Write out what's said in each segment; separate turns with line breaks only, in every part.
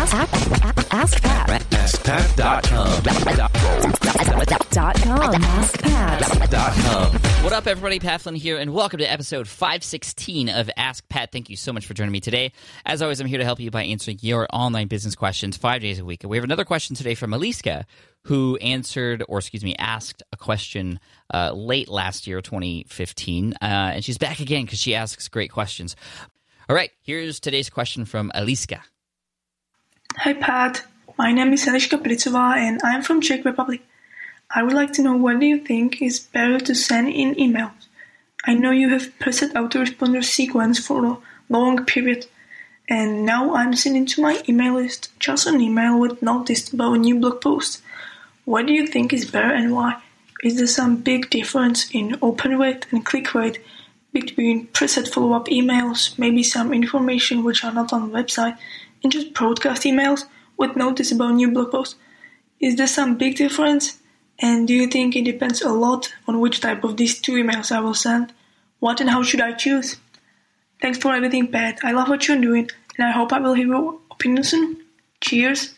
Ask, ask, ask Pat.
AskPat.com.
Dot com. AskPat.
What up, everybody? Pat Flynn here, and welcome to episode 516 of Ask Pat. Thank you so much for joining me today. As always, I'm here to help you by answering your online business questions five days a week. We have another question today from Aliska, who answered, or excuse me, asked a question uh, late last year, 2015, uh, and she's back again because she asks great questions. All right, here's today's question from Aliska.
Hi Pat, my name is Eliška Plicová and I'm from Czech Republic. I would like to know what do you think is better to send in emails? I know you have preset autoresponder sequence for a long period and now I'm sending to my email list just an email with notice about a new blog post. What do you think is better and why? Is there some big difference in open rate and click rate between preset follow-up emails, maybe some information which are not on the website, and just broadcast emails with notice about new blog posts? Is there some big difference? And do you think it depends a lot on which type of these two emails I will send? What and how should I choose? Thanks for everything, Pat. I love what you're doing, and I hope I will hear your opinion soon. Cheers.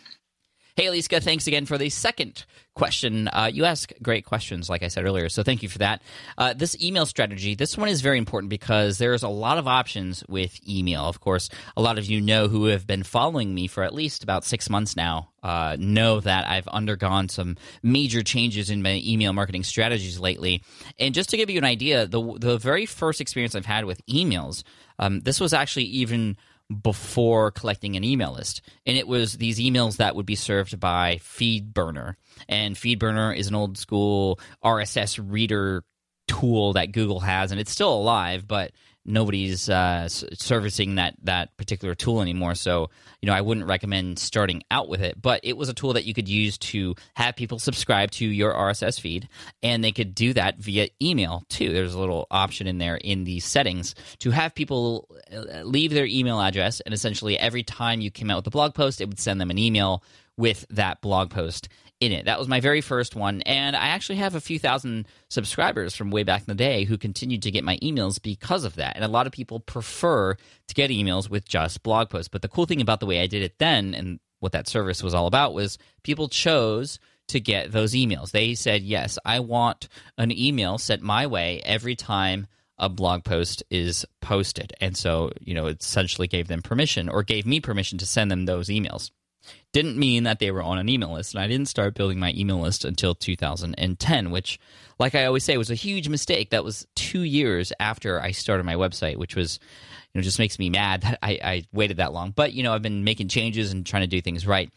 Hey, Aliska, thanks again for the second question. Uh, you ask great questions, like I said earlier, so thank you for that. Uh, this email strategy, this one is very important because there's a lot of options with email. Of course, a lot of you know who have been following me for at least about six months now uh, know that I've undergone some major changes in my email marketing strategies lately. And just to give you an idea, the the very first experience I've had with emails, um, this was actually even before collecting an email list. And it was these emails that would be served by FeedBurner. And FeedBurner is an old school RSS reader tool that Google has, and it's still alive, but nobody's uh, servicing that that particular tool anymore. So you know, I wouldn't recommend starting out with it. But it was a tool that you could use to have people subscribe to your RSS feed, and they could do that via email too. There's a little option in there in the settings to have people uh, leave their email address, and essentially every time you came out with a blog post, it would send them an email with that blog post in it. That was my very first one, and I actually have a few thousand subscribers from way back in the day who continued to get my emails because of that. And a lot of people prefer to get emails with just blog posts. But the cool thing about the way I did it then and what that service was all about was people chose to get those emails. They said, "Yes, I want an email sent my way every time a blog post is posted." And so, you know, it essentially gave them permission or gave me permission to send them those emails didn't mean that they were on an email list. And I didn't start building my email list until 2010, which, like I always say, was a huge mistake. That was two years after I started my website, which was, you know, just makes me mad that I, I waited that long. But, you know, I've been making changes and trying to do things right.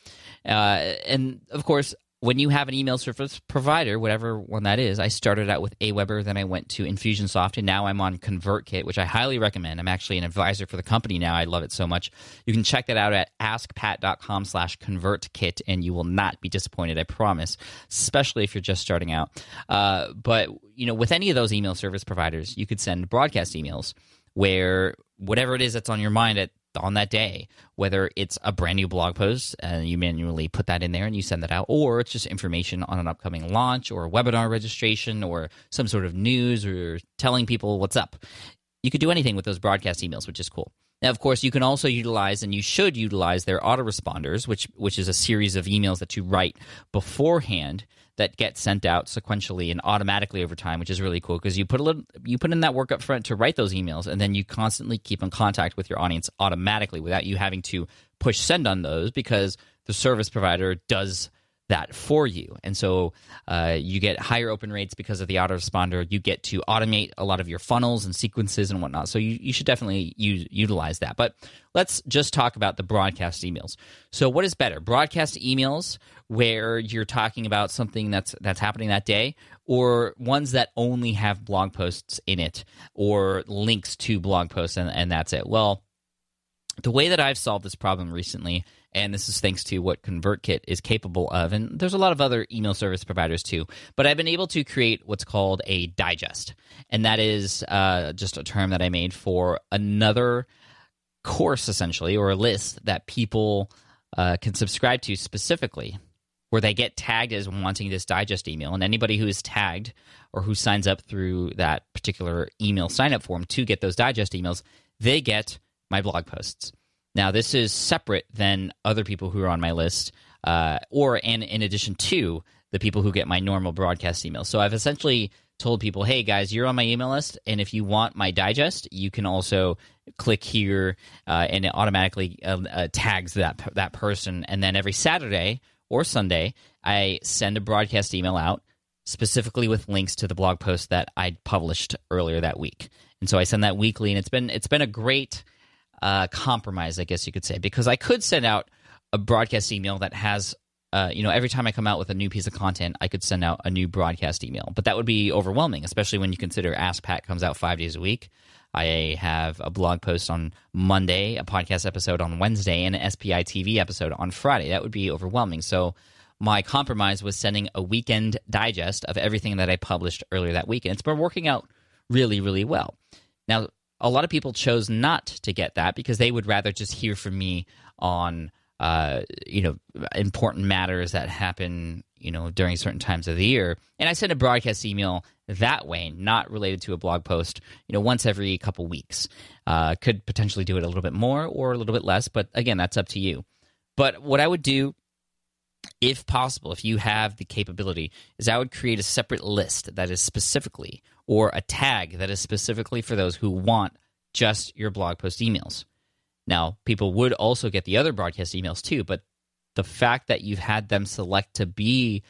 Uh, and of course, when you have an email service provider, whatever one that is, I started out with Aweber, then I went to Infusionsoft, and now I'm on ConvertKit, which I highly recommend. I'm actually an advisor for the company now. I love it so much. You can check that out at askpat.com slash ConvertKit, and you will not be disappointed, I promise, especially if you're just starting out. Uh, but, you know, with any of those email service providers, you could send broadcast emails where whatever it is that's on your mind at on that day, whether it's a brand new blog post and you manually put that in there and you send that out, or it's just information on an upcoming launch or a webinar registration or some sort of news or telling people what's up. You could do anything with those broadcast emails, which is cool. Now, of course, you can also utilize and you should utilize their autoresponders, which which is a series of emails that you write beforehand that get sent out sequentially and automatically over time, which is really cool because you put a little you put in that work up front to write those emails, and then you constantly keep in contact with your audience automatically without you having to push send on those because the service provider does that for you. And so uh, you get higher open rates because of the autoresponder. You get to automate a lot of your funnels and sequences and whatnot. So you, you should definitely use, utilize that. But let's just talk about the broadcast emails. So what is better? Broadcast emails where you're talking about something that's that's happening that day or ones that only have blog posts in it or links to blog posts and, and that's it. Well, the way that I've solved this problem recently and this is thanks to what ConvertKit is capable of. And there's a lot of other email service providers too. But I've been able to create what's called a digest, and that is uh, just a term that I made for another course, essentially, or a list that people uh, can subscribe to specifically. Where they get tagged as wanting this digest email, and anybody who is tagged or who signs up through that particular email sign up form to get those digest emails, they get my blog posts. Now, this is separate than other people who are on my list, uh, or and in addition to the people who get my normal broadcast emails. So I've essentially told people, hey guys, you're on my email list, and if you want my digest, you can also click here, uh, and it automatically uh, uh, tags that that person. And then every Saturday or Sunday, I send a broadcast email out specifically with links to the blog post that I published earlier that week. And so I send that weekly, and it's been it's been a great uh, compromise, I guess you could say, because I could send out a broadcast email that has. Uh, you know, every time I come out with a new piece of content, I could send out a new broadcast email, but that would be overwhelming, especially when you consider Ask Pat comes out five days a week. I have a blog post on Monday, a podcast episode on Wednesday, and an SPI TV episode on Friday. That would be overwhelming. So my compromise was sending a weekend digest of everything that I published earlier that week, and it's been working out really, really well. Now, a lot of people chose not to get that because they would rather just hear from me on uh, you know important matters that happen you know during certain times of the year. And i send a broadcast email that way not related to a blog post you know once every couple weeks. Uh, could potentially do it a little bit more or a little bit less but again that's up to you. But what i would do if possible if you have the capability is i would create a separate list that is specifically or a tag that is specifically for those who want just your blog post emails. Now, people would also get the other broadcast emails too, but the fact that you've had them select to be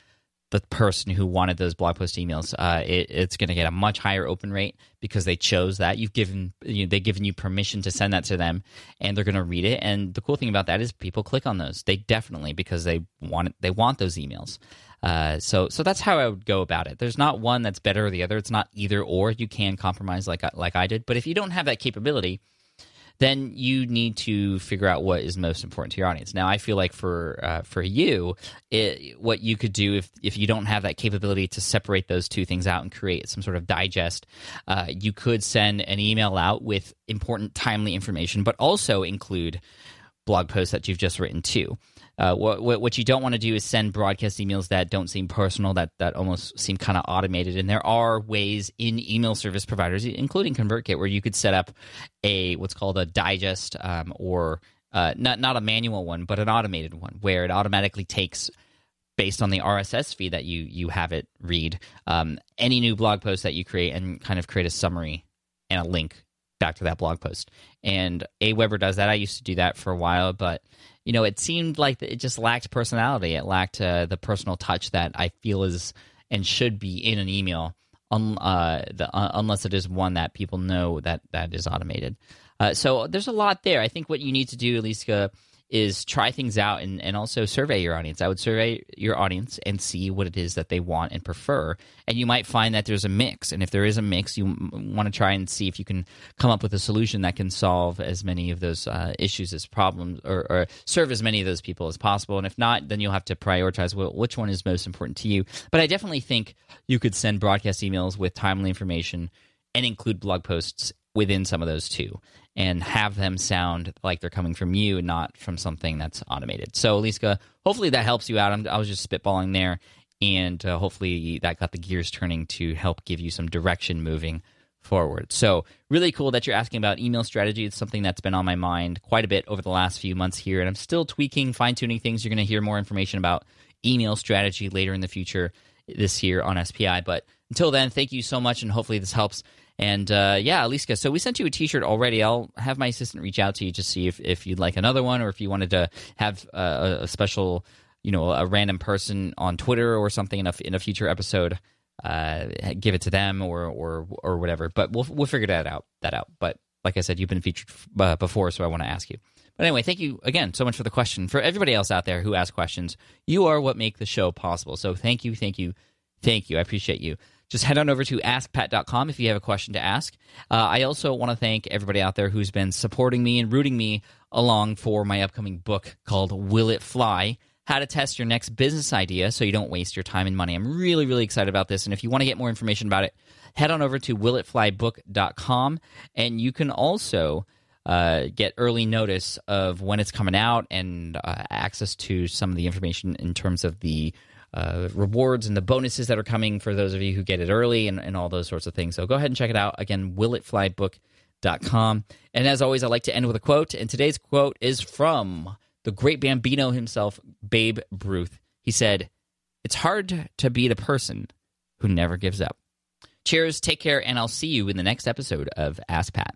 the person who wanted those blog post emails, uh, it, it's going to get a much higher open rate because they chose that. You've given you know, they've given you permission to send that to them, and they're going to read it. And the cool thing about that is people click on those. They definitely because they want it, they want those emails. Uh, so so that's how I would go about it. There's not one that's better or the other. It's not either or. You can compromise like like I did, but if you don't have that capability then you need to figure out what is most important to your audience. Now, I feel like for uh, for you, it, what you could do if if you don't have that capability to separate those two things out and create some sort of digest, uh, you could send an email out with important, timely information, but also include blog posts that you've just written too. Uh, what, what you don't want to do is send broadcast emails that don't seem personal, that that almost seem kind of automated. And there are ways in email service providers, including ConvertKit, where you could set up a what's called a digest um, or uh, not not a manual one, but an automated one, where it automatically takes based on the RSS feed that you you have it read um, any new blog post that you create and kind of create a summary and a link back to that blog post. And Aweber does that. I used to do that for a while, but you know, it seemed like it just lacked personality. It lacked uh, the personal touch that I feel is and should be in an email, un, uh, the, uh, unless it is one that people know that that is automated. Uh, so there's a lot there. I think what you need to do, Eliska, is try things out and, and also survey your audience. I would survey your audience and see what it is that they want and prefer. And you might find that there's a mix. And if there is a mix, you want to try and see if you can come up with a solution that can solve as many of those uh, issues as problems or, or, serve as many of those people as possible. And if not, then you'll have to prioritize which one is most important to you. But I definitely think you could send broadcast emails with timely information and include blog posts within some of those too and have them sound like they're coming from you, not from something that's automated. So, Eliska, hopefully that helps you out. I'm, i was just spitballing there, and uh, hopefully that got the gears turning to help give you some direction moving forward. So, really cool that you're asking about email strategy. It's something that's been on my mind quite a bit over the last few months here, and I'm still tweaking, fine tuning things. You're going to hear more information about email strategy later in the future this year on SPI. But until then, thank you so much, and hopefully this helps. And uh, yeah, Aliska, so we sent you a T-shirt already. I'll have my assistant reach out to you to see if, if you'd like another one, or if you wanted to have uh, a special, you know, a random person on Twitter or something in a in a future episode. Uh, give it to them or or or whatever. But we'll we'll figure that out that out. But like I said, you've been featured uh, before, so I want to ask you. But anyway, thank you again so much for the question. For everybody else out there who ask questions, you are what make the show possible. So thank you, thank you, thank you. I appreciate you just head on over to askpat.com if you have a question to ask. Uh, I also want to thank everybody out there who's been supporting me and rooting me along for my upcoming book called Will It Fly? How to test your next business idea so you don't waste your time and money. I'm really, really excited about this. And if you want to get more information about it, head on over to willitflybook.com. And you can also uh, get early notice of when it's coming out and uh, access to some of the information in terms of the uh, rewards and the bonuses that are coming for those of you who get it early and, and all those sorts of things. So go ahead and check it out. Again, willitflybook.com. And as always, I like to end with a quote. And today's quote is from the great Bambino himself, Babe Ruth. He said, It's hard to be the person who never gives up. Cheers, take care, and I'll see you in the next episode of Ask Pat.